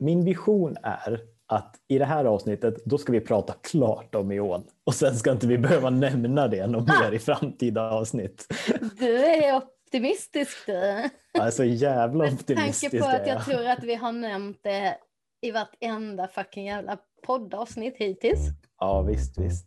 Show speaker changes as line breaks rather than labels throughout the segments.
min vision är att i det här avsnittet, då ska vi prata klart om Eon och sen ska inte vi behöva nämna det något mer i framtida avsnitt.
Du är optimistisk du.
Jag är så jävla optimistisk.
Med tanke på att jag tror att vi har nämnt det i vartenda fucking jävla poddavsnitt hittills.
Ja, visst, visst.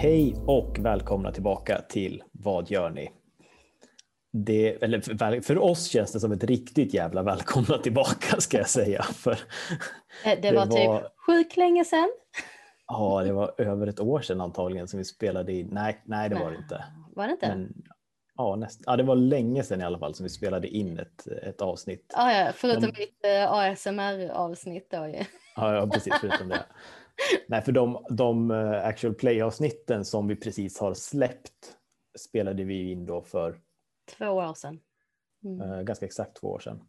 Hej och välkomna tillbaka till Vad gör ni? Det, eller för oss känns det som ett riktigt jävla välkomna tillbaka ska jag säga. För
det, det var, var typ sjukt länge sedan.
Ja, det var över ett år sedan antagligen som vi spelade in. Nej, nej det var det inte.
Var det inte?
Men, ja, näst, ja, det var länge sedan i alla fall som vi spelade in ett, ett avsnitt.
Ja, ja förutom De, mitt uh, ASMR-avsnitt då ju.
Ja, ja, precis, förutom det. Nej, för de, de uh, actual play-avsnitten som vi precis har släppt spelade vi in då för
två år sedan.
Mm. Uh, ganska exakt två år sedan.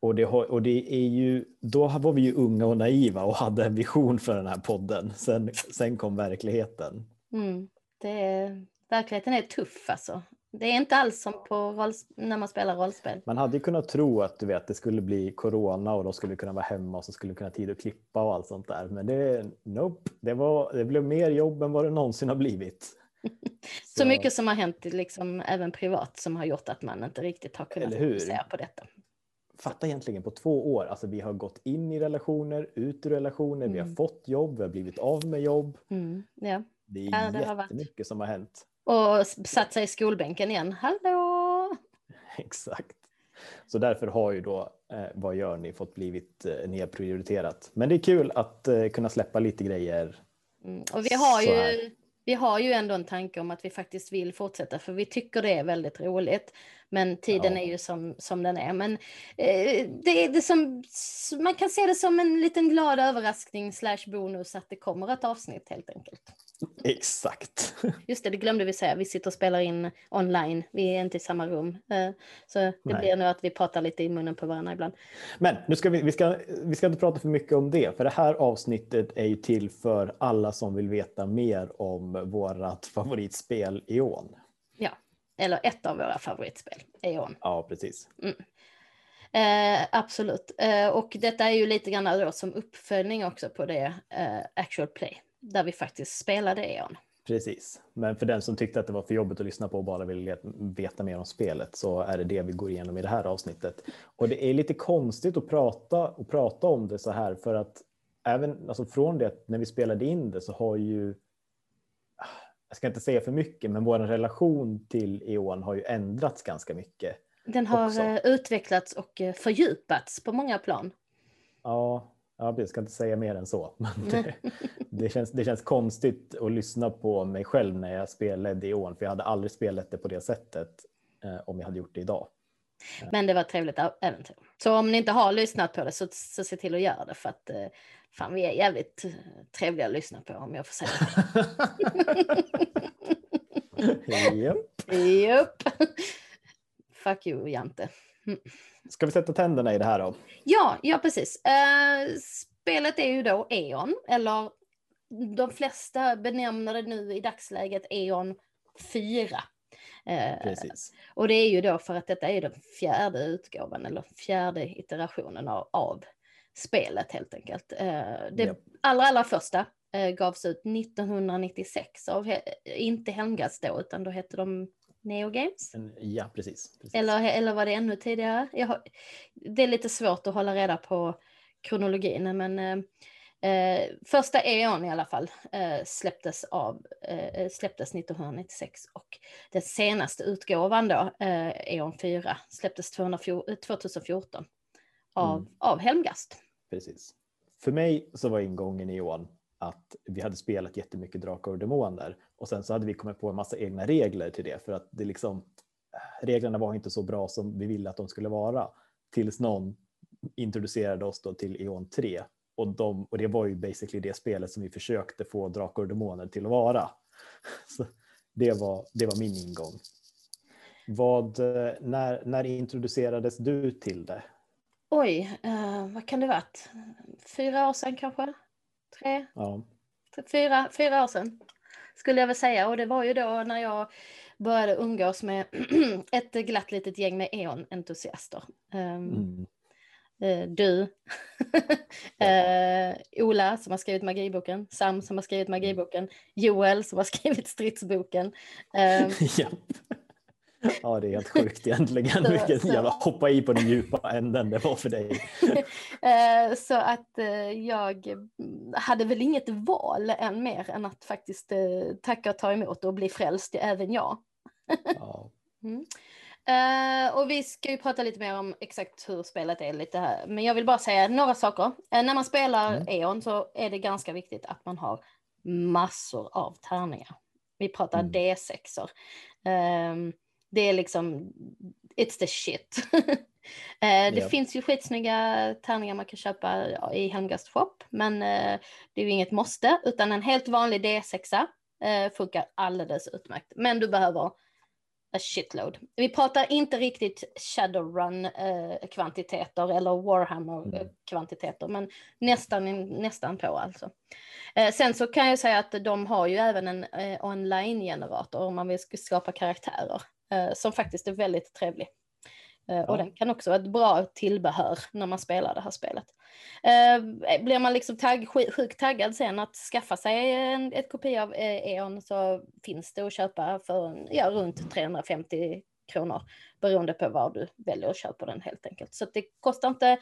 Och det, och det är ju, då var vi ju unga och naiva och hade en vision för den här podden. Sen, sen kom verkligheten.
Mm. Det, verkligheten är tuff alltså. Det är inte alls som på roll, när man spelar rollspel.
Man hade ju kunnat tro att du vet, det skulle bli corona och de skulle kunna vara hemma och så skulle kunna ha tid att klippa och allt sånt där. Men det, nope, det, var, det blev mer jobb än vad det någonsin har blivit.
så. så mycket som har hänt liksom, även privat som har gjort att man inte riktigt har kunnat fokusera på detta.
Fatta egentligen på två år, alltså vi har gått in i relationer, ut ur relationer, mm. vi har mm. fått jobb, vi har blivit av med jobb.
Mm. Ja.
Det är ja, det jättemycket varit... som har hänt.
Och satt sig i skolbänken igen. Hallå!
Exakt. Så därför har ju då eh, Vad gör ni fått blivit eh, nedprioriterat. Men det är kul att eh, kunna släppa lite grejer.
Mm. Och vi har, ju, vi har ju ändå en tanke om att vi faktiskt vill fortsätta för vi tycker det är väldigt roligt. Men tiden ja. är ju som, som den är. Men eh, det är det som, man kan se det som en liten glad överraskning slash bonus att det kommer ett avsnitt helt enkelt.
Exakt.
Just det, det glömde vi säga. Vi sitter och spelar in online. Vi är inte i samma rum. Eh, så det Nej. blir nog att vi pratar lite i munnen på varandra ibland.
Men nu ska vi, vi, ska, vi ska inte prata för mycket om det, för det här avsnittet är ju till för alla som vill veta mer om vårat favoritspel Eon.
Ja, eller ett av våra favoritspel, Eon.
Ja, precis. Mm.
Eh, absolut. Eh, och detta är ju lite grann då som uppföljning också på det eh, Actual Play där vi faktiskt spelade E.ON.
Precis, men för den som tyckte att det var för jobbigt att lyssna på och bara ville veta mer om spelet så är det det vi går igenom i det här avsnittet. Och det är lite konstigt att prata och prata om det så här för att även alltså från det när vi spelade in det så har ju jag ska inte säga för mycket, men vår relation till E.ON har ju ändrats ganska mycket.
Den har också. Eh, utvecklats och eh, fördjupats på många plan.
Ja, Ja, jag ska inte säga mer än så. Men det, det, känns, det känns konstigt att lyssna på mig själv när jag spelade i år, för jag hade aldrig spelat det på det sättet eh, om jag hade gjort det idag.
Men det var ett trevligt äventyr. Så om ni inte har lyssnat på det så, så se till att göra det för att eh, fan, vi är jävligt eh, trevliga att lyssna på om jag får säga
det.
Japp. Japp. Fuck you, Jante.
Mm. Ska vi sätta tänderna i det här då?
Ja, ja precis. Uh, spelet är ju då E.ON, eller de flesta benämner det nu i dagsläget E.ON 4. Uh, precis. Och det är ju då för att detta är den fjärde utgåvan, eller fjärde iterationen av, av spelet helt enkelt. Uh, det yep. allra, allra första gavs ut 1996 av, inte Helmgas då, utan då hette de Neo Games?
Ja, precis. precis.
Eller, eller var det ännu tidigare? Har, det är lite svårt att hålla reda på kronologin, men eh, eh första E.ON i alla fall eh, släpptes, av, eh, släpptes 1996 och den senaste utgåvan då, eh, E.ON 4, släpptes 2014 av, mm. av Helmgast.
Precis. För mig så var ingången i E.ON att vi hade spelat jättemycket Drakar och Demoner och sen så hade vi kommit på en massa egna regler till det för att det liksom reglerna var inte så bra som vi ville att de skulle vara tills någon introducerade oss då till Eon 3 och, de, och det var ju basically det spelet som vi försökte få Drakar och Demoner till att vara. Så det, var, det var min ingång. Vad, eh, när, när introducerades du till det?
oj, eh, vad kan det varit? Fyra år sedan kanske? Tre?
Ja.
Fyra, fyra år sedan skulle jag väl säga. Och det var ju då när jag började umgås med ett glatt litet gäng med E.ON-entusiaster. Um, mm. uh, du, uh, Ola som har skrivit magiboken, Sam som har skrivit magiboken, Joel som har skrivit stridsboken. Um,
ja. Ja, det är helt sjukt egentligen. Så, Vilken så. jävla hoppa i på den djupa änden det var för dig.
Eh, så att eh, jag hade väl inget val än mer än att faktiskt eh, tacka och ta emot och bli frälst, även jag. Ja. Mm. Uh, och vi ska ju prata lite mer om exakt hur spelet är lite här. Men jag vill bara säga några saker. Uh, när man spelar mm. E.ON så är det ganska viktigt att man har massor av tärningar. Vi pratar mm. D6. Uh, det är liksom, it's the shit. eh, det ja. finns ju skitsnygga tärningar man kan köpa i Hemgast Shop, men eh, det är ju inget måste, utan en helt vanlig D6 eh, funkar alldeles utmärkt. Men du behöver a shitload. Vi pratar inte riktigt Shadowrun-kvantiteter eh, eller Warhammer-kvantiteter, men nästan, nästan på alltså. Eh, sen så kan jag säga att de har ju även en eh, online-generator om man vill skapa karaktärer. Eh, som faktiskt är väldigt trevlig. Eh, ja. Och den kan också vara ett bra tillbehör när man spelar det här spelet. Eh, blir man liksom tagg, sjukt taggad sen att skaffa sig en ett kopia av E.ON så finns det att köpa för ja, runt 350 kronor beroende på var du väljer att köpa den helt enkelt. Så det kostar inte,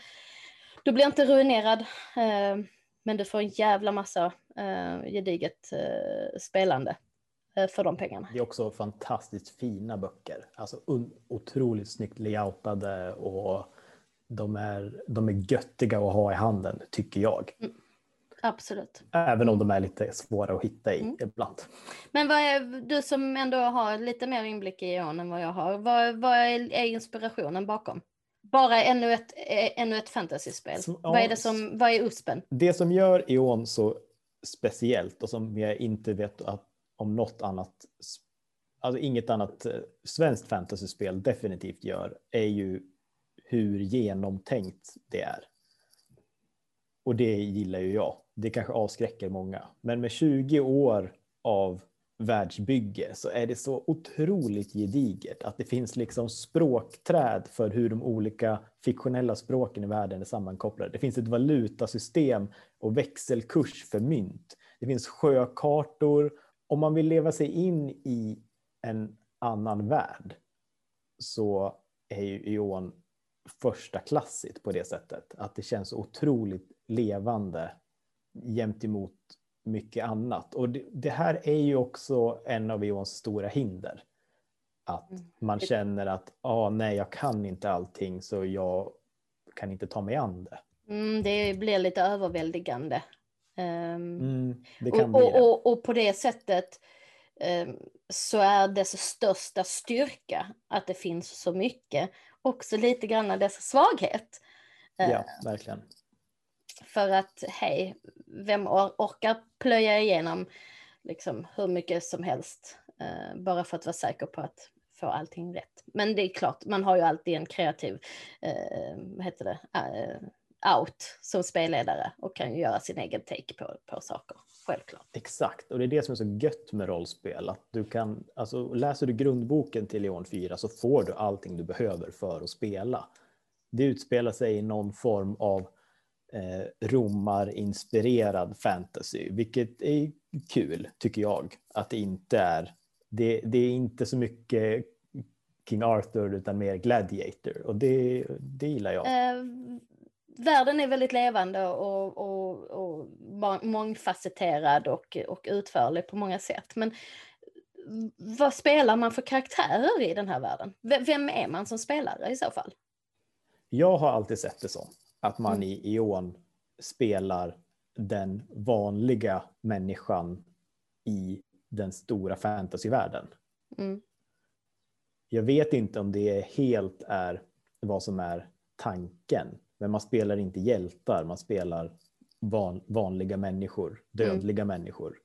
du blir inte ruinerad men du får en jävla massa gediget spelande för de pengarna.
Det är också fantastiskt fina böcker. Alltså otroligt snyggt layoutade och de är, de är göttiga att ha i handen, tycker jag. Mm.
Absolut.
Även om de är lite svåra att hitta i mm. ibland.
Men vad är, du som ändå har lite mer inblick i Eon än vad jag har, vad, vad är, inspirationen bakom? Bara ännu ett, eh, ännu ett fantasyspel. Ja, vad är det som, vad är USPen?
Det som gör Eon så speciellt och som jag inte vet att om något annat, alltså inget annat eh, svenskt fantasyspel definitivt gör, är ju hur genomtänkt det är. Och det gillar ju jag. Det kanske avskräcker många. Men med 20 år av världsbygge så är det så otroligt gediget att det finns liksom språkträd för hur de olika fiktionella språken i världen är sammankopplade. Det finns ett valutasystem och växelkurs för mynt. Det finns sjökartor om man vill leva sig in i en annan värld så är ju Ion första klassigt på det sättet. Att det känns otroligt levande jämt emot mycket annat. Och det, det här är ju också en av Ions stora hinder. Att mm. man känner att ah, nej, jag kan inte allting så jag kan inte ta mig an det.
Mm, det blir lite överväldigande.
Um, mm,
och, och, och, och, på det sättet um, så är dess största styrka att det finns så mycket, också lite grann dess svaghet.
Ja, uh, verkligen.
För att hej, vem or orkar plöja igenom liksom hur mycket som helst uh, bara för att vara säker på att få allting rätt. Men det är klart, man har ju alltid en kreativ, uh, vad heter det, out som spelledare och kan göra sin egen take på, på saker. Självklart.
Exakt, och det är det som är så gött med rollspel. Att du kan, alltså, läser du grundboken till Leon 4 så får du allting du behöver för att spela. Det utspelar sig i någon form av eh, romar-inspirerad fantasy, vilket är kul tycker jag. Att det inte är, det, det är inte så mycket King Arthur utan mer Gladiator och det, det gillar jag.
Världen är väldigt levande och, och, och mångfacetterad och, och utförlig på många sätt. Men vad spelar man för karaktärer i den här världen? Vem är man som spelare i så fall?
Jag har alltid sett det som att man mm. i Eon spelar den vanliga människan i den stora fantasyvärlden. Mm. Jag vet inte om det helt är vad som är tanken men man spelar inte hjältar, man spelar van, vanliga människor, dödliga mm. människor.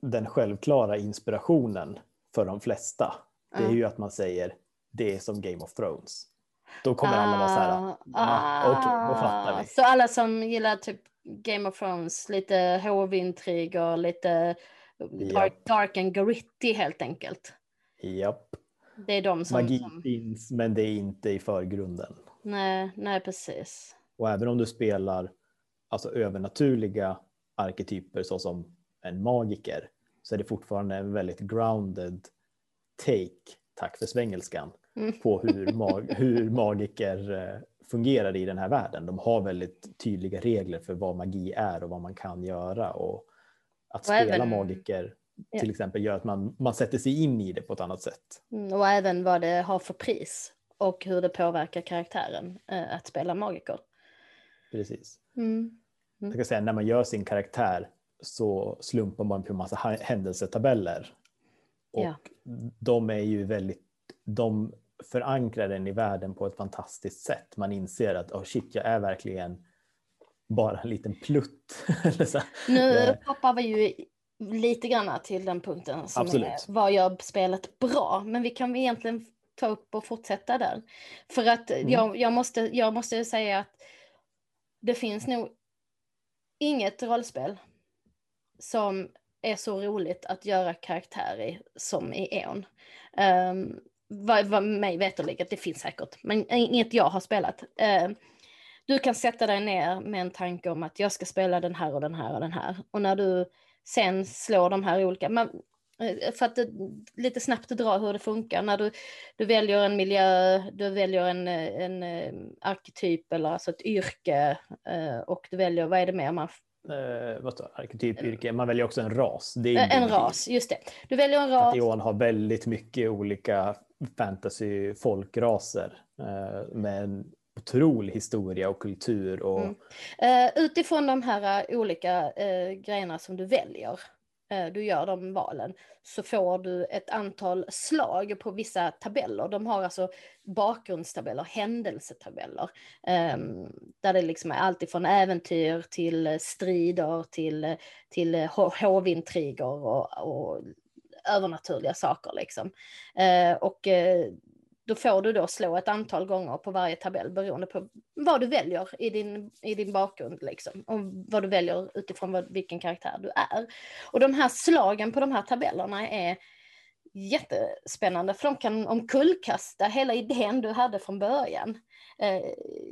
Den självklara inspirationen för de flesta, det är ju att man säger det är som Game of Thrones. Då kommer alla vara så här, ah,
ah,
okej, okay, då fattar vi.
Så alla som gillar typ Game of Thrones, lite hovintriger, lite dark, yep. dark and gritty helt enkelt.
Japp.
Det är de som...
Magi
som...
finns, men det är inte i förgrunden.
Nej, nej precis.
Och även om du spelar alltså övernaturliga arketyper såsom en magiker så är det fortfarande en väldigt grounded take, tack för svengelskan, mm. på hur, mag hur magiker eh, fungerar i den här världen. De har väldigt tydliga regler för vad magi är och vad man kan göra och att och spela även, magiker ja. till exempel gör att man, man sätter sig in i det på ett annat sätt.
Mm, och även vad det har för pris och hur det påverkar karaktären eh, att spela magiker.
Precis.
Mm.
Mm. Jag kan säga när man gör sin karaktär så slumpar man på en massa händelsetabeller. Och ja. de är ju väldigt, de förankrar den i världen på ett fantastiskt sätt. Man inser att oh shit, jag är verkligen bara en liten plutt.
nu hoppar vi ju lite grann till den punkten som Absolut. är vad gör spelet bra? Men vi kan egentligen ta upp och fortsätta där. För att mm. jag, jag, måste, jag måste säga att det finns nog inget rollspel som är så roligt att göra karaktär i som i Eon. Um, vad, vad mig veterligen, det finns säkert, men inget jag har spelat. Uh, du kan sätta dig ner med en tanke om att jag ska spela den här och den här och den här. Och när du sen slår de här olika, man, för att lite snabbt dra hur det funkar. När du, du väljer en miljö, du väljer en, en, en arketyp eller alltså ett yrke uh, och du väljer, vad är det mer man
eh, vad står, arketyp, yrke. Man väljer också en ras.
En ras, just det. Du väljer en ras.
Eon har väldigt mycket olika fantasy folkraser eh, med en otrolig historia och kultur. Och... Mm.
Uh, utifrån de här uh, olika uh, grejerna som du väljer Eh, Eh, du gör de valen så får du ett antal slag på vissa tabeller. De har alltså bakgrundstabeller, händelsetabeller. Ehm, där det liksom är allt ifrån äventyr till strider till, till hovintriger och, och övernaturliga saker. Liksom. Eh, och eh, då får du då slå ett antal gånger på varje tabell beroende på vad du väljer i din, i din bakgrund liksom. Och vad du väljer utifrån vad, vilken karaktär du är. Och de här slagen på de här tabellerna är jättespännande för de kan omkullkasta hela idén du hade från början. Eh,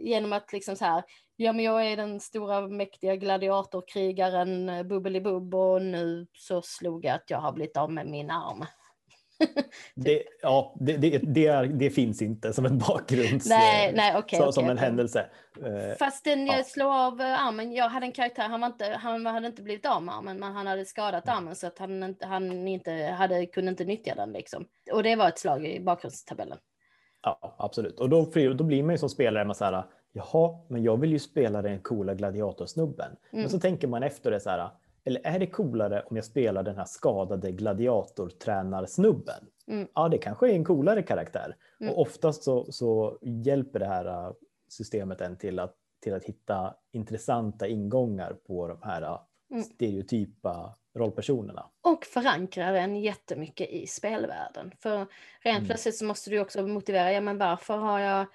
genom att liksom så här, ja men jag är den stora mäktiga gladiatorkrigaren eh, Bubbelibubb och nu så slog jag att jag har blivit av med min arm.
det, ja, det, det, det, är, det finns inte som en bakgrund.
Nej, nej, okay,
så,
okay,
som en
okay.
händelse.
Eh, Fast den jag ja. slår av eh, armen, jag hade en karaktär, han, var inte, han hade inte blivit av med armen, men han hade skadat mm. armen så att han, han inte hade, kunde inte nyttja den. Liksom. Och det var ett slag i bakgrundstabellen.
Ja, absolut. Och då, då blir man ju som spelare man så här, jaha, men jag vill ju spela den coola gladiatorsnubben. Mm. Men så tänker man efter det så här, eller är det coolare om jag spelar den här skadade gladiatortränarsnubben? Mm. Ja, det kanske är en coolare karaktär. Mm. Och oftast så, så, hjälper det här äh, systemet en till att, till att hitta intressanta ingångar på de här äh, mm. stereotypa rollpersonerna.
Och förankrar en jättemycket i spelvärlden. För rent mm. plötsligt så måste du också motivera, ja men varför har jag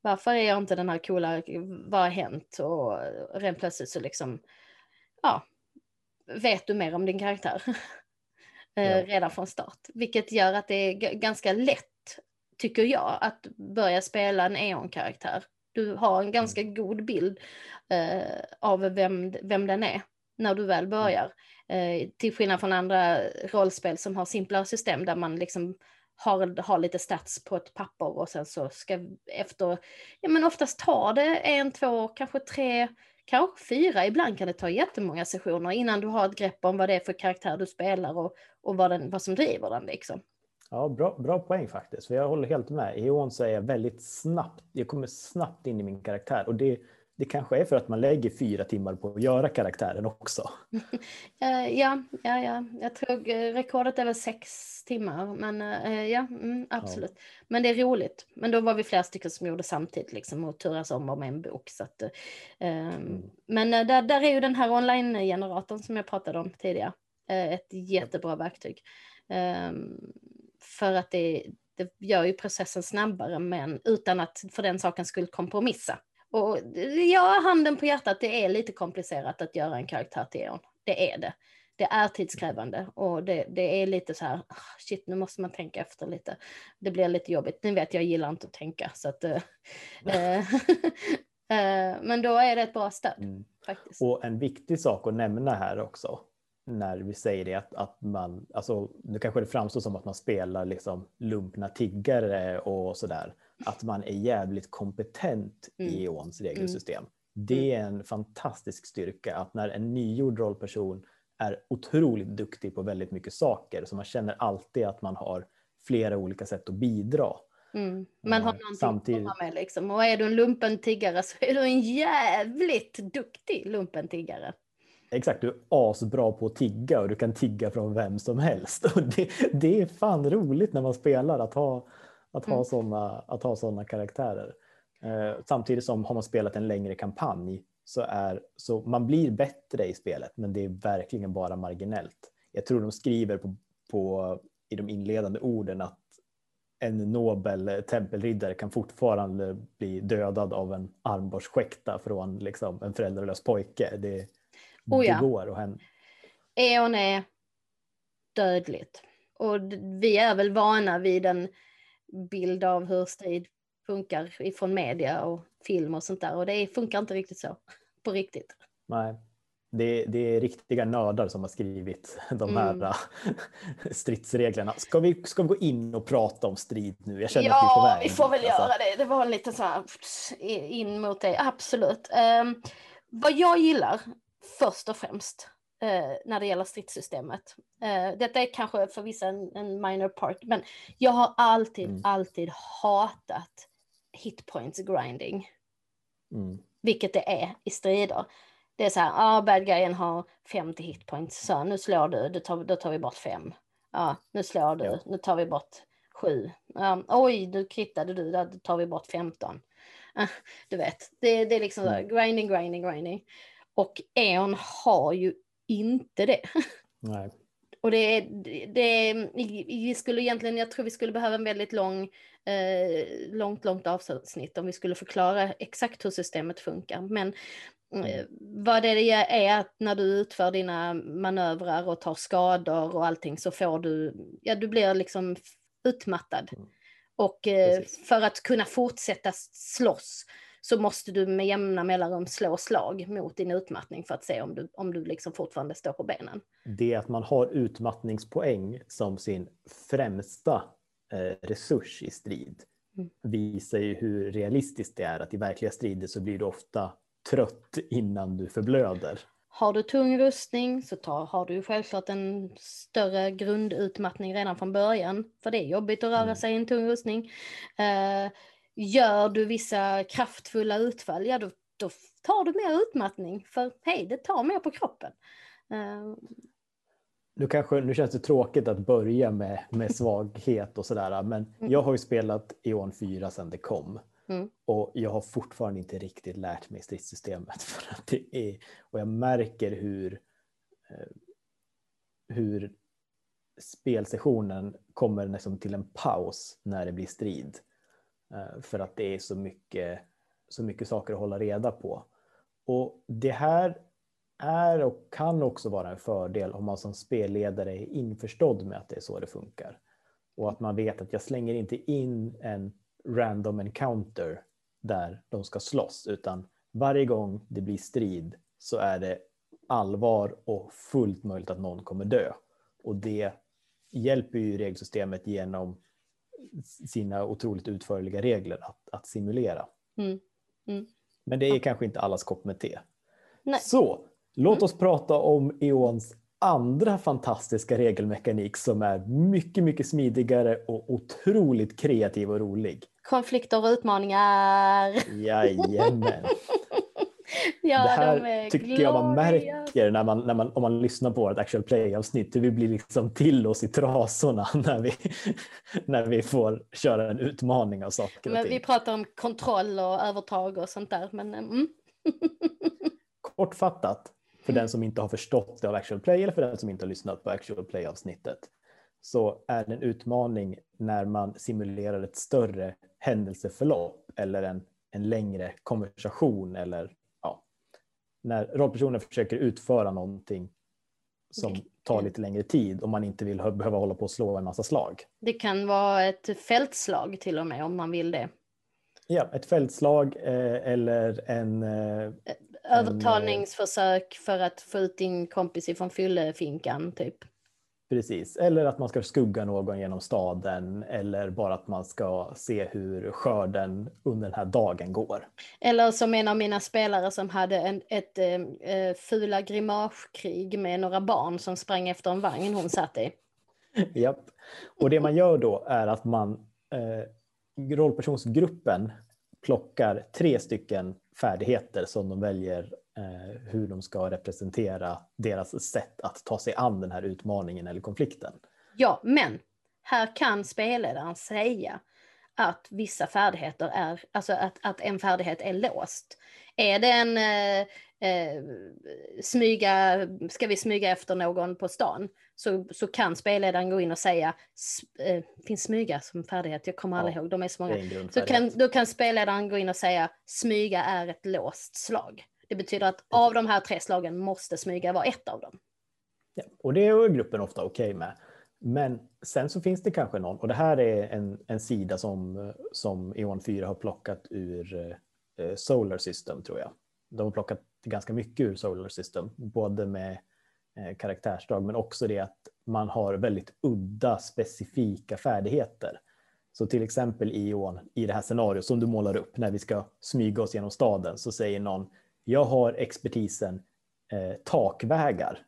varför är jag inte den här coola, vad har hänt? Och rent plötsligt så liksom, ja, vet du mer om din karaktär eh, ja. redan från start. Vilket gör att det är ganska lätt, tycker jag, att börja spela en E.ON-karaktär. Du har en ganska mm. god bild eh, av vem, vem den är när du väl börjar. Eh, till skillnad från andra rollspel som har simplare system där man liksom har, har lite stats på ett papper och sen så ska efter, ja men oftast tar det en, två, kanske tre kanske fyra, ibland kan det ta jättemånga sessioner innan du har ett grepp om vad det är för karaktär du spelar och, och vad, den, vad som driver den. Liksom.
Ja, bra, bra poäng faktiskt. För jag håller helt med. I Eon så är jag väldigt snabbt, jag kommer snabbt in i min karaktär och det, det kanske är för att man lägger fyra timmar på att göra karaktären också.
ja, ja, ja, jag tror eh, rekordet är väl sex timmar, men uh, ja, mm, absolut. Ja. Men det är roligt. Men då var vi flera stycken som gjorde samtidigt liksom och turas om om en bok. Så att, uh, mm. Men där, där är ju den här online-generatorn som jag pratade om tidigare ett jättebra verktyg. Um, för att det, det gör ju processen snabbare, men utan att för den saken skulle kompromissa. Och ja, handen på hjärtat, det är lite komplicerat att göra en karaktär till Eon. Det är det. Det är tidskrävande och det, det är lite så här, ah, shit, nu måste man tänka efter lite. Det blir lite jobbigt. Ni vet, jag gillar inte att tänka, så att... Äh, men då är det ett bra stöd. Mm. Faktiskt.
Och en viktig sak att nämna här också, när vi säger det att, att man, alltså nu kanske det framstår som att man spelar liksom lumpna tiggare och sådär, att man är jävligt kompetent mm. i Eons regelsystem. Mm. Det är en fantastisk styrka att när en nygjord rollperson är otroligt duktig på väldigt mycket saker, så man känner alltid att man har flera olika sätt att bidra.
Mm. Man har eh, någonting Samtidigt... att komma med liksom. Och är du en lumpen tiggare så är du en jävligt duktig lumpen tiggare.
Exakt, du är asbra på att tigga och du kan tigga från vem som helst. Och det, det är fan roligt när man spelar att ha, att ha, mm. såna, att ha såna karaktärer. Eh, samtidigt som har man spelat en längre kampanj så, är, så man blir bättre i spelet men det är verkligen bara marginellt. Jag tror de skriver på, på, i de inledande orden att en nobel tempelriddare kan fortfarande bli dödad av en armborstsskäkta från liksom, en föräldralös pojke. Det,
oh ja. det går att hända. Eon är dödligt. Och vi är väl vana vid en bild av hur strid funkar ifrån media och film och sånt där. Och det funkar inte riktigt så på riktigt.
Nej, det, det är riktiga nördar som har skrivit de här mm. stridsreglerna. Ska vi, ska vi gå in och prata om strid nu?
Jag känner ja, att vi är på väg. vi får väl alltså. göra det. Det var lite så här in mot det, absolut. Um, vad jag gillar först och främst när det gäller stridssystemet. Uh, detta är kanske för vissa en, en minor part, men jag har alltid, mm. alltid hatat hitpoints grinding. Mm. Vilket det är i strider. Det är så här, ah, bad guyen har 50 hitpoints, så nu slår du, då tar, då tar vi bort fem. Ja, nu slår du, ja. nu tar vi bort sju. Um, oj, du krittade du, då tar vi bort 15. Uh, du vet, det, det är liksom så mm. grinding, grinding, grinding. Och Eon har ju inte det.
Nej.
Och det det vi skulle egentligen, jag tror vi skulle behöva en väldigt lång, eh, långt, långt avsnitt om vi skulle förklara exakt hur systemet funkar. Men eh, mm. vad det är att när du utför dina manövrar och tar skador och allting så får du, ja du blir liksom utmattad. Mm. Och eh, för att kunna fortsätta slåss så måste du med jämna mellanrum slå slag mot din utmattning för att se om du, om du liksom fortfarande står på benen.
Det att man har utmattningspoäng som sin främsta eh, resurs i strid mm. visar ju hur realistiskt det är att i verkliga strider så blir du ofta trött innan du förblöder.
Har du tung rustning så tar, har du självklart en större grundutmattning redan från början. För det är jobbigt att röra mm. sig i en tung rustning. Uh, Gör du vissa kraftfulla utfall, ja då, då tar du mer utmattning. För hej, det tar mer på kroppen. Uh...
Nu, kanske, nu känns det tråkigt att börja med, med svaghet och sådär, men mm. jag har ju spelat Eon 4 sedan det kom. Mm. Och jag har fortfarande inte riktigt lärt mig stridssystemet. För att det är, och jag märker hur, eh, hur spelsessionen kommer liksom till en paus när det blir strid. Eh, för att det är så mycket, så mycket saker att hålla reda på. Och det här är och kan också vara en fördel om man som spelledare är införstådd med att det är så det funkar. Och att man vet att jag slänger inte in en random encounter där de ska slåss, utan varje gång det blir strid så är det allvar och fullt möjligt att någon kommer dö. Och det hjälper ju regelsystemet genom sina otroligt utförliga regler att, att simulera. Mm. Mm. Men det är kanske inte allas kopp med te. Nej. Så låt mm. oss prata om Eons andra fantastiska regelmekanik som är mycket, mycket smidigare och otroligt kreativ och rolig.
Konflikter och utmaningar.
Jajamän. ja, det här tycker glorious. jag man märker när man, när man, om man lyssnar på vårt actual play-avsnitt, hur vi blir liksom till oss i trasorna när vi, när vi får köra en utmaning av saker
Men Vi pratar om kontroll och övertag och sånt där. Men, mm.
Kortfattat, för den som inte har förstått det av actual play eller för den som inte har lyssnat på actual play-avsnittet, så är det en utmaning när man simulerar ett större händelseförlopp eller en, en längre konversation eller när rollpersonen försöker utföra någonting som tar lite längre tid och man inte vill behöva hålla på och slå en massa slag.
Det kan vara ett fältslag till och med om man vill det.
Ja, ett fältslag eh, eller en... Eh,
Övertalningsförsök en, för att få ut din kompis ifrån fyllefinkan typ.
Precis, eller att man ska skugga någon genom staden eller bara att man ska se hur skörden under den här dagen går.
Eller som en av mina spelare som hade en, ett äh, fula grimagekrig med några barn som sprang efter en vagn hon satt i.
Japp, och det man gör då är att man eh, rollpersonsgruppen plockar tre stycken färdigheter som de väljer Eh, hur de ska representera deras sätt att ta sig an den här utmaningen eller konflikten.
Ja, men här kan spelledaren säga att vissa färdigheter är, alltså att, att en färdighet är låst. Är det en eh, eh, smyga, ska vi smyga efter någon på stan, så, så kan spelledaren gå in och säga, eh, finns smyga som färdighet, jag kommer ja, aldrig ihåg, de är så många. Så kan, då kan spelledaren gå in och säga, smyga är ett låst slag. Det betyder att av de här tre slagen måste smyga vara ett av dem.
Ja, och det är gruppen ofta okej okay med. Men sen så finns det kanske någon, och det här är en, en sida som, som Eon 4 har plockat ur eh, Solar System tror jag. De har plockat ganska mycket ur Solar System, både med eh, karaktärsdrag men också det att man har väldigt udda specifika färdigheter. Så till exempel i Eon, i det här scenariot som du målar upp när vi ska smyga oss genom staden så säger någon jag har expertisen eh, takvägar.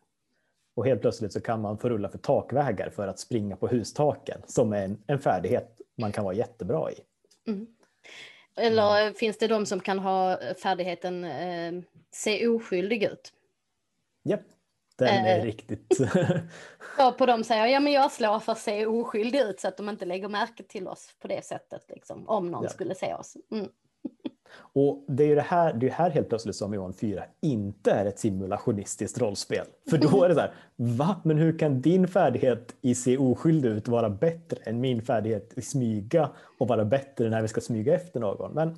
Och helt plötsligt så kan man få rulla för takvägar för att springa på hustaken som är en, en färdighet man kan vara jättebra i. Mm.
Eller mm. finns det de som kan ha färdigheten eh, se oskyldig ut?
Japp, den är eh, riktigt...
så på dem säger ja men jag slår för att se oskyldig ut så att de inte lägger märke till oss på det sättet, liksom, om någon ja. skulle se oss. Mm.
Och det är ju det här, det är här helt plötsligt som Johan 4 inte är ett simulationistiskt rollspel. För då är det så här, va? Men hur kan din färdighet i se oskyldig ut vara bättre än min färdighet i smyga och vara bättre när vi ska smyga efter någon? Men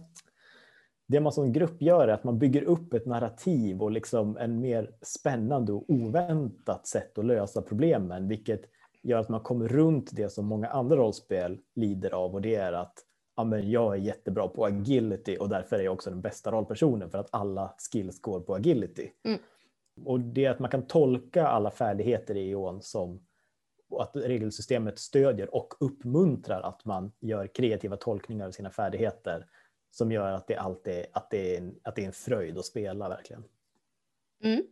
det man som grupp gör är att man bygger upp ett narrativ och liksom en mer spännande och oväntat sätt att lösa problemen, vilket gör att man kommer runt det som många andra rollspel lider av och det är att ja, men jag är jättebra på agility och därför är jag också den bästa rollpersonen för att alla skills går på agility. Mm. Och det är att man kan tolka alla färdigheter i EON som att regelsystemet stödjer och uppmuntrar att man gör kreativa tolkningar av sina färdigheter som gör att det alltid att det är en, att det är en fröjd att spela verkligen.
Mm.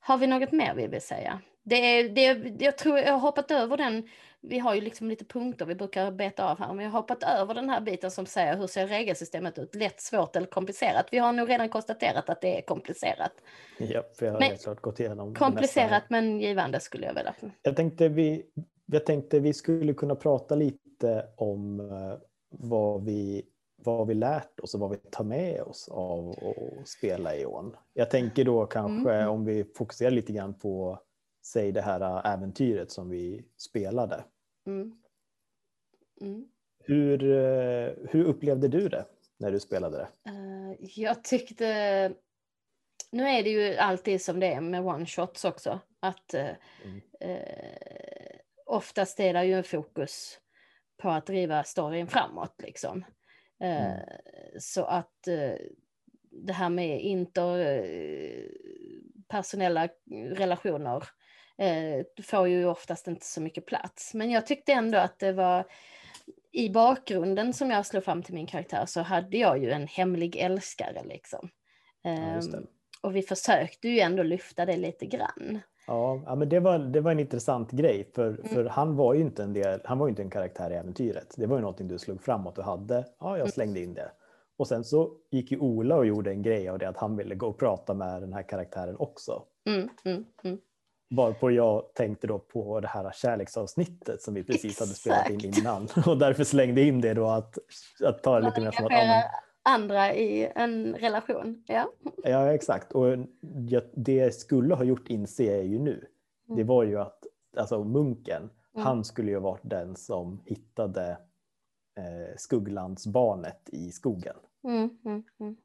Har vi något mer vi vill säga? Det är, det, jag tror jag har hoppat över den vi har ju liksom lite punkter vi brukar beta av här, men jag har hoppat över den här biten som säger hur ser regelsystemet ut, lätt, svårt eller komplicerat. Vi har nog redan konstaterat att det är komplicerat.
Ja, vi har men, klart gått igenom
Komplicerat men givande skulle jag vilja.
Jag tänkte vi, jag tänkte vi skulle kunna prata lite om eh, vad vi vad vi lärt oss och vad vi tar med oss av att spela i ån. Jag tänker då kanske mm. om vi fokuserar lite grann på säg det här äventyret som vi spelade. Mm. Mm. Hur, eh, hur upplevde du det när du spelade det?
Uh, jag tyckte, nu är det ju alltid som det är med one-shots också, att uh, mm. uh, oftast är det ju en fokus på att driva storyn framåt liksom. Mm. Så att det här med interpersonella relationer eh, får ju oftast inte så mycket plats. Men jag tyckte ändå att det var i bakgrunden som jag slog fram till min karaktär så hade jag ju en hemlig älskare liksom. Eh, ja, och vi försökte ju ändå lyfta det lite grann.
Ja, ja men det var, det var en intressant grej för, mm. för han var ju inte en del, han var inte en karaktär i äventyret. Det var ju någonting du slog framåt och hade. Ja, jag mm. slängde in det. Och sen så gick ju Ola och gjorde en grej av det att han ville gå och prata med den här karaktären också. Mm, mm, mm. Varpå jag tänkte då på det här kärleksavsnittet som vi precis hade spelat in innan och därför slängde in det då att, att ta det lite mer som att
ja, andra i en relation. Ja,
ja exakt. Och det jag skulle ha gjort inser jag ju nu. Det mm. var ju att alltså, munken, Mm. Han skulle ju varit den som hittade eh, Skugglandsbarnet i skogen.
Mm, mm, mm.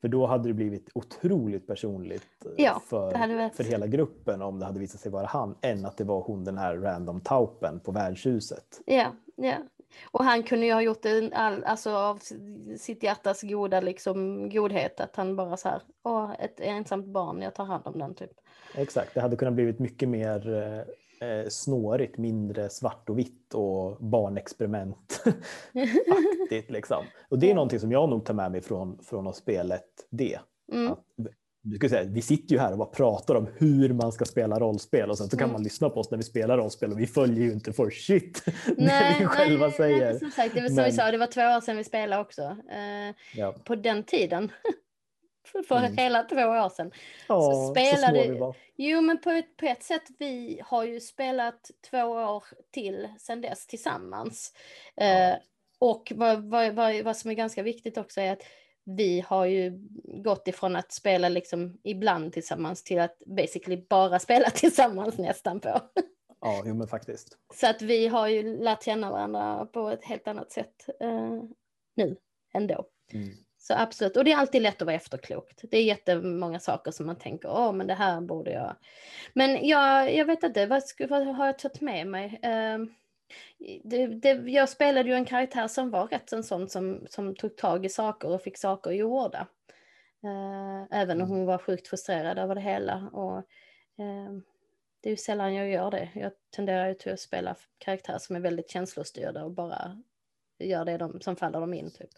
För då hade det blivit otroligt personligt eh,
Ja,
för,
varit-
för hela gruppen om det hade visat sig vara han än att det var hon den här random taupen på värdshuset.
Ja, ja. Och han kunde ju ha gjort det all, alltså av sitt hjärtas goda liksom, godhet. Att han bara så här, åh, ett ensamt barn, jag tar hand om den typ.
Exakt, det hade kunnat blivit mycket mer eh, snårigt, mindre svart och vitt och barnexperiment aktigt liksom. Och det är någonting som jag nog tar med mig från, från att spelet det.
Mm.
Att, skulle säga, vi sitter ju här och bara pratar om hur man ska spela rollspel och sen så kan
Mm.
man lyssna på oss när vi spelar rollspel och vi följer ju inte for shit det vi själva
nej,
säger.
Nej, som sagt, det var som vi
Men-
sa, det var två år sedan vi spelade också. Eh,
Ja,
på den tiden. För
Mm.
hela två år sedan.
ja
Så
så,
spelade-
små vi var.
Jo, men på ett, på ett sätt, vi har ju spelat två år till sedan dess tillsammans. Eh, och vad, vad, vad, vad som är ganska viktigt också är att vi har ju gått ifrån att spela liksom ibland tillsammans till att basically bara spela tillsammans nästan på.
Ja, jo, men faktiskt.
Så att vi har ju lärt känna varandra på ett helt annat sätt eh, nu än då.
Mm.
Så absolut, och det är alltid lätt att vara efterklokt. Det är jättemånga saker som man tänker, åh men det här borde jag. Men jag, jag vet inte, vad, vad har jag tagit med mig? Ehm, det, det, jag spelade ju en karaktär som var rätt en sån som, som tog tag i saker och fick saker gjorda. Eh, även om
Mm.
hon var sjukt frustrerad över det hela. Och, ehm, det är ju sällan jag gör det. Jag tenderar ju till att spela karaktärer som är väldigt känslostyrda och bara gör det de, som faller dem in. Typ.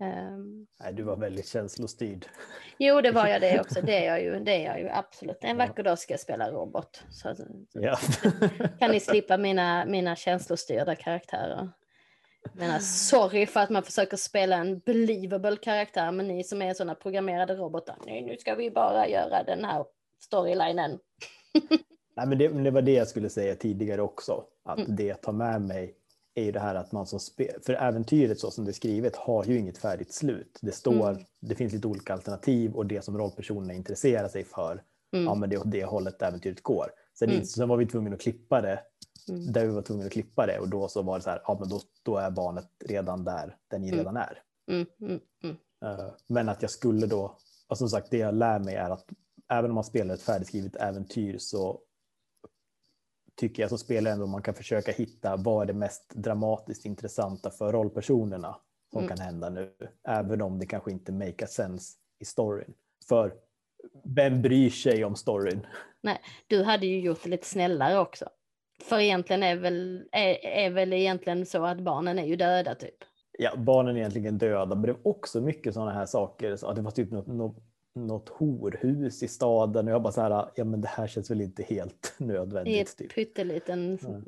Ehm,
Nej, du var väldigt känslostyrd.
Jo, det var jag det också. Det är jag ju, det är jag ju absolut. En
Ja.
vacker dag ska jag spela robot. Så
Ja.
kan ni slippa mina, mina känslostyrda karaktärer. Jag menar, sorry för att man försöker spela en believable karaktär, men ni som är sådana programmerade robotar, nej nu ska vi bara göra den här storylinen.
Nej, men det, det var det jag skulle säga tidigare också. Att
Mm.
det jag tar med mig är ju det här att man som för äventyret så som det är skrivet har ju inget färdigt slut. Det står,
Mm.
det finns lite olika alternativ och det som rollpersonerna intresserar sig för,
Mm.
ja men det är åt det hållet äventyret går. Sen,
Mm.
sen var vi tvungna att klippa det,
Mm.
där vi var tvungna att klippa det och då så var det så här, ja men då, då är barnet redan där, ni
Mm.
redan är.
Mm, mm.
Eh, Men att jag skulle då, och som sagt det jag lär mig är att även om man spelar ett färdigskrivet äventyr så tycker jag som spelare ändå man kan försöka hitta vad är det mest dramatiskt intressanta för rollpersonerna som
Mm.
kan hända nu. Även om det kanske inte make a sense i storyn. För vem bryr sig om storyn?
Du hade ju gjort det lite snällare också. För egentligen är väl, är, är väl egentligen så att barnen är ju döda typ.
Ja, barnen är egentligen döda, men det var också mycket sådana här saker. Så att det var typ något, något, något horhus i staden och jag bara så här, ja men det här känns väl inte helt nödvändigt.
ett
Typ.
pytteliten
Ja.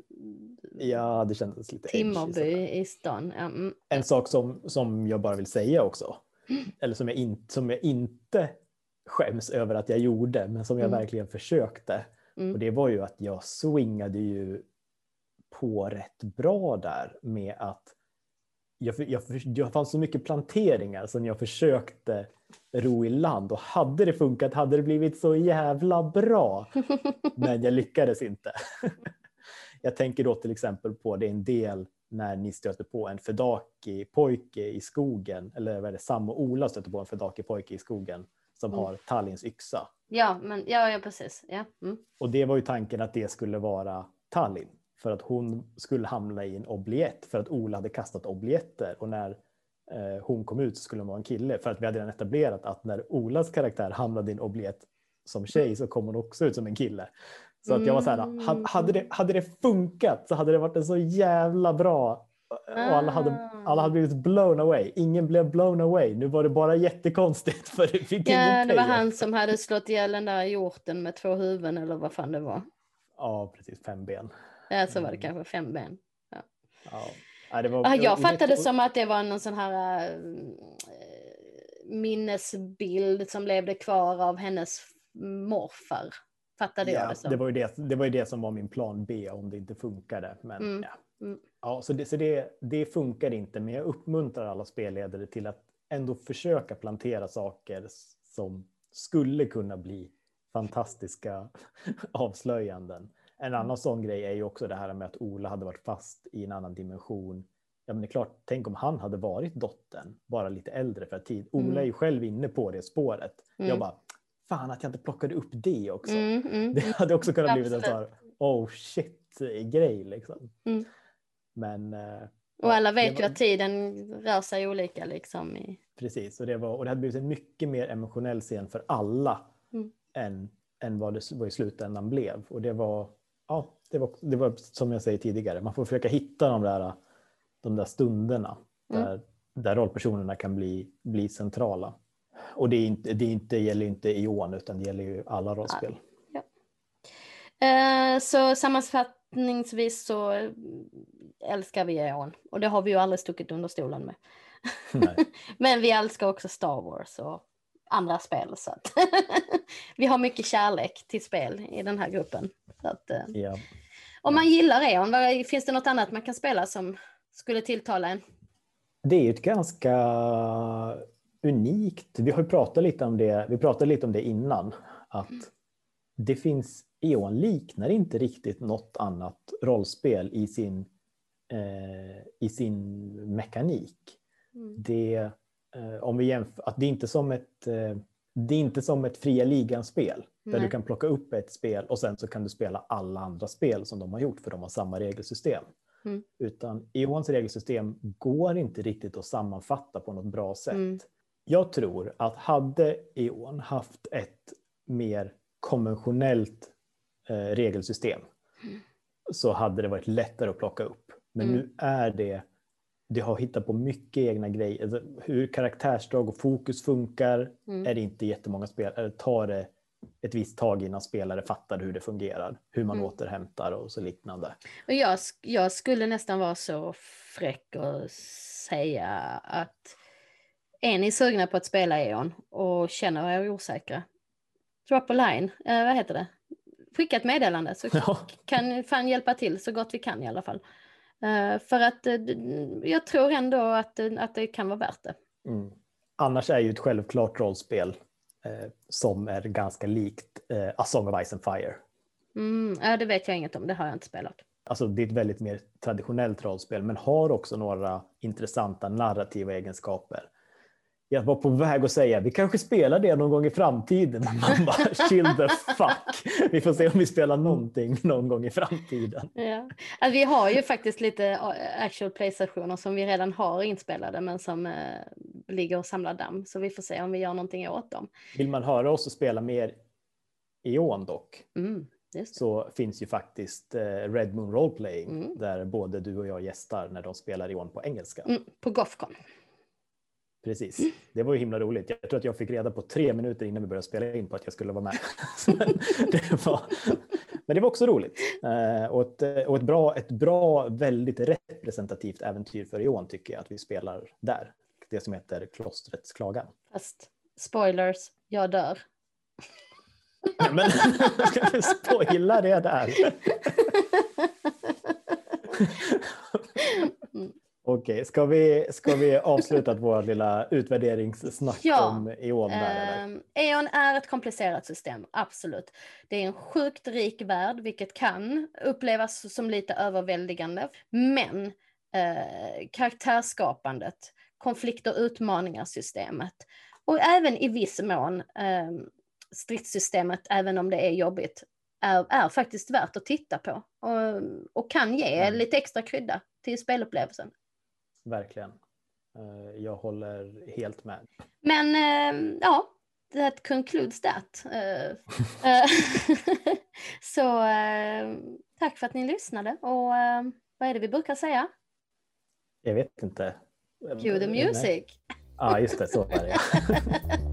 Ja, det kändes lite
Timmerby i stan. Mm.
En sak som, som jag bara vill säga också, eller som jag, in, som jag inte skäms över att jag gjorde, men som jag
Mm.
verkligen försökte.
Mm.
Och det var ju att jag swingade ju på rätt bra där med att jag, jag, jag fanns så mycket planteringar som jag försökte ro i land och hade det funkat hade det blivit så jävla bra. Men jag lyckades inte. Jag tänker då till exempel på det en del när ni stöter på en Fedaki pojke i skogen, eller vad är det, Sam och Ola stöter på en Fedaki pojke i skogen som
Mm.
har Tallins yxa.
Ja, men, ja, ja, precis. Ja. Mm.
Och det var ju tanken att det skulle vara Tallinn för att hon skulle hamna i en obliett för att Ola hade kastat oblietter och när hon kom ut så skulle hon vara en kille för att vi hade redan etablerat att när Olas karaktär hamnade i en obliett som tjej så kom hon också ut som en kille. Så att jag var så här,
Mm.
ha- hade det, hade det funkat så hade det varit en så jävla bra och alla hade,
Ah.
alla hade blivit blown away. Ingen blev blown away. Nu var det bara jättekonstigt för det fick
Ja,
ingen
det var han som hade slått ihjäl den där hjorten med två huvuden eller vad fan det var.
Ja, precis. Fem ben.
Ja, så var det
Mm.
kanske fem ben.
Ja. Ja, det var,
Ja, jag
det-
fattade som att det var någon sån här äh, minnesbild som levde kvar av hennes morfar. Fattade jag
ja,
det som.
det, var ju det, det var ju det som var min plan B om det inte funkade. Men,
Mm.
ja.
Mm.
Ja, så det, så det, det funkar inte, men jag uppmuntrar alla spelledare till att ändå försöka plantera saker som skulle kunna bli fantastiska avslöjanden. En annan sån grej är ju också det här med att Ola hade varit fast i en annan dimension. Ja, men det är klart, tänk om han hade varit dottern, bara lite äldre för tid. Ola
Mm.
är ju själv inne på det spåret.
Mm.
Jag bara, fan att jag inte plockade upp det också.
Mm, mm,
Det hade också kunnat bli en sån här, oh shit grej liksom.
Mm.
Men eh,
Och alla vet
var-
ju att tiden rör sig olika liksom. I...
Precis, och det, var, och det hade blivit en mycket mer emotionell scen för alla
Mm.
än, än vad det var i slutändan blev. Och det var, ja, det var, det var som jag säger tidigare, man får försöka hitta de där, de där stunderna
Mm.
där, där rollpersonerna kan bli, bli centrala. Och det, är inte, det är inte, gäller inte Ion utan det gäller ju alla rollspel.
Eh, så sammanfattningsvis så älskar vi Eon. Och det har vi ju aldrig stuckit under stolen med. Men vi älskar också Star Wars och andra spel. Så att vi har mycket kärlek till spel i den här gruppen. Så att, eh,
Ja.
om man gillar Eon, finns det något annat man kan spela som skulle tilltala en?
Det är ju ett ganska unikt, vi har ju pratat lite om det, vi pratade lite om det innan, att det finns, E.ON liknar inte riktigt något annat rollspel i sin, eh, i sin mekanik.
Mm.
Det, om vi jämför, att det är inte som ett, eh, det är inte som ett fria ligan-spel där du kan plocka upp ett spel och sen så kan du spela alla andra spel som de har gjort för de har samma regelsystem.
Mm.
Utan E.ONs regelsystem går inte riktigt att sammanfatta på något bra sätt.
Mm.
Jag tror att hade E.ON haft ett mer konventionellt eh, regelsystem
Mm.
så hade det varit lättare att plocka upp. Men
Mm.
nu är det, det har hittat på mycket egna grejer. Alltså, hur karaktärsdrag och fokus funkar
Mm.
är det inte jättemånga spel, eller tar det ett visst tag innan spelare fattar hur det fungerar, hur man
Mm.
återhämtar och så liknande.
Och jag, jag skulle nästan vara så fräck och säga att är ni sugna på att spela E.ON och känner er osäkra, drop a line, eh, vad heter det? Skicka ett meddelande så
Ja,
kan fan hjälpa till så gott vi kan i alla fall. Eh, för att eh, jag tror ändå att, eh, att det kan vara värt det.
Mm. Annars är ju ett självklart rollspel eh, som är ganska likt eh, A Song of Ice and Fire.
Mm, ja, det vet jag inget om, det har jag inte spelat.
Alltså det är ett väldigt mer traditionellt rollspel men har också några intressanta narrativa egenskaper. Jag var på väg att säga vi kanske spelar det någon gång i framtiden. Man bara chill the fuck. Vi får se om vi spelar någonting någon gång i framtiden.
Ja. Alltså, vi har ju faktiskt lite actual play-stationer som vi redan har inspelade men som eh, ligger och samlar damm. Så vi får se om vi gör någonting åt dem.
Vill man höra oss och spela mer Eon dock
Mm,
så finns ju faktiskt eh, Red Moon Roleplaying
Mm.
där både du och jag gästar när de spelar Eon på engelska.
Mm, på Gothcon.
Precis. Det var ju himla roligt. Jag tror att jag fick reda på tre minuter innan vi började spela in på att jag skulle vara med. men, det var, men det var också roligt. Eh, och ett, eh, och ett, bra, ett bra, väldigt representativt äventyr för Eon tycker jag att vi spelar där. Det som heter Klostrets klagan.
Fast spoilers, jag dör.
Men ska vi spoila det där? Okej, ska, vi, ska vi avsluta vårt lilla utvärderingssnack
Ja,
om Eon där?
Ehm, E.ON är ett komplicerat system, absolut. Det är en sjukt rik värld, vilket kan upplevas som lite överväldigande. Men eh, karaktärsskapandet, konflikt och utmaningar-systemet och även i viss mån eh, stridssystemet, även om det är jobbigt, är, är faktiskt värt att titta på och, och kan ge
Mm.
lite extra krydda till spelupplevelsen.
Verkligen. Eh, Jag håller helt med.
Men eh, ja, that concludes that. Eh, så eh, tack för att ni lyssnade och eh, vad är det vi brukar säga?
Jag vet inte.
Cue the music.
Ja, just det. Så är det.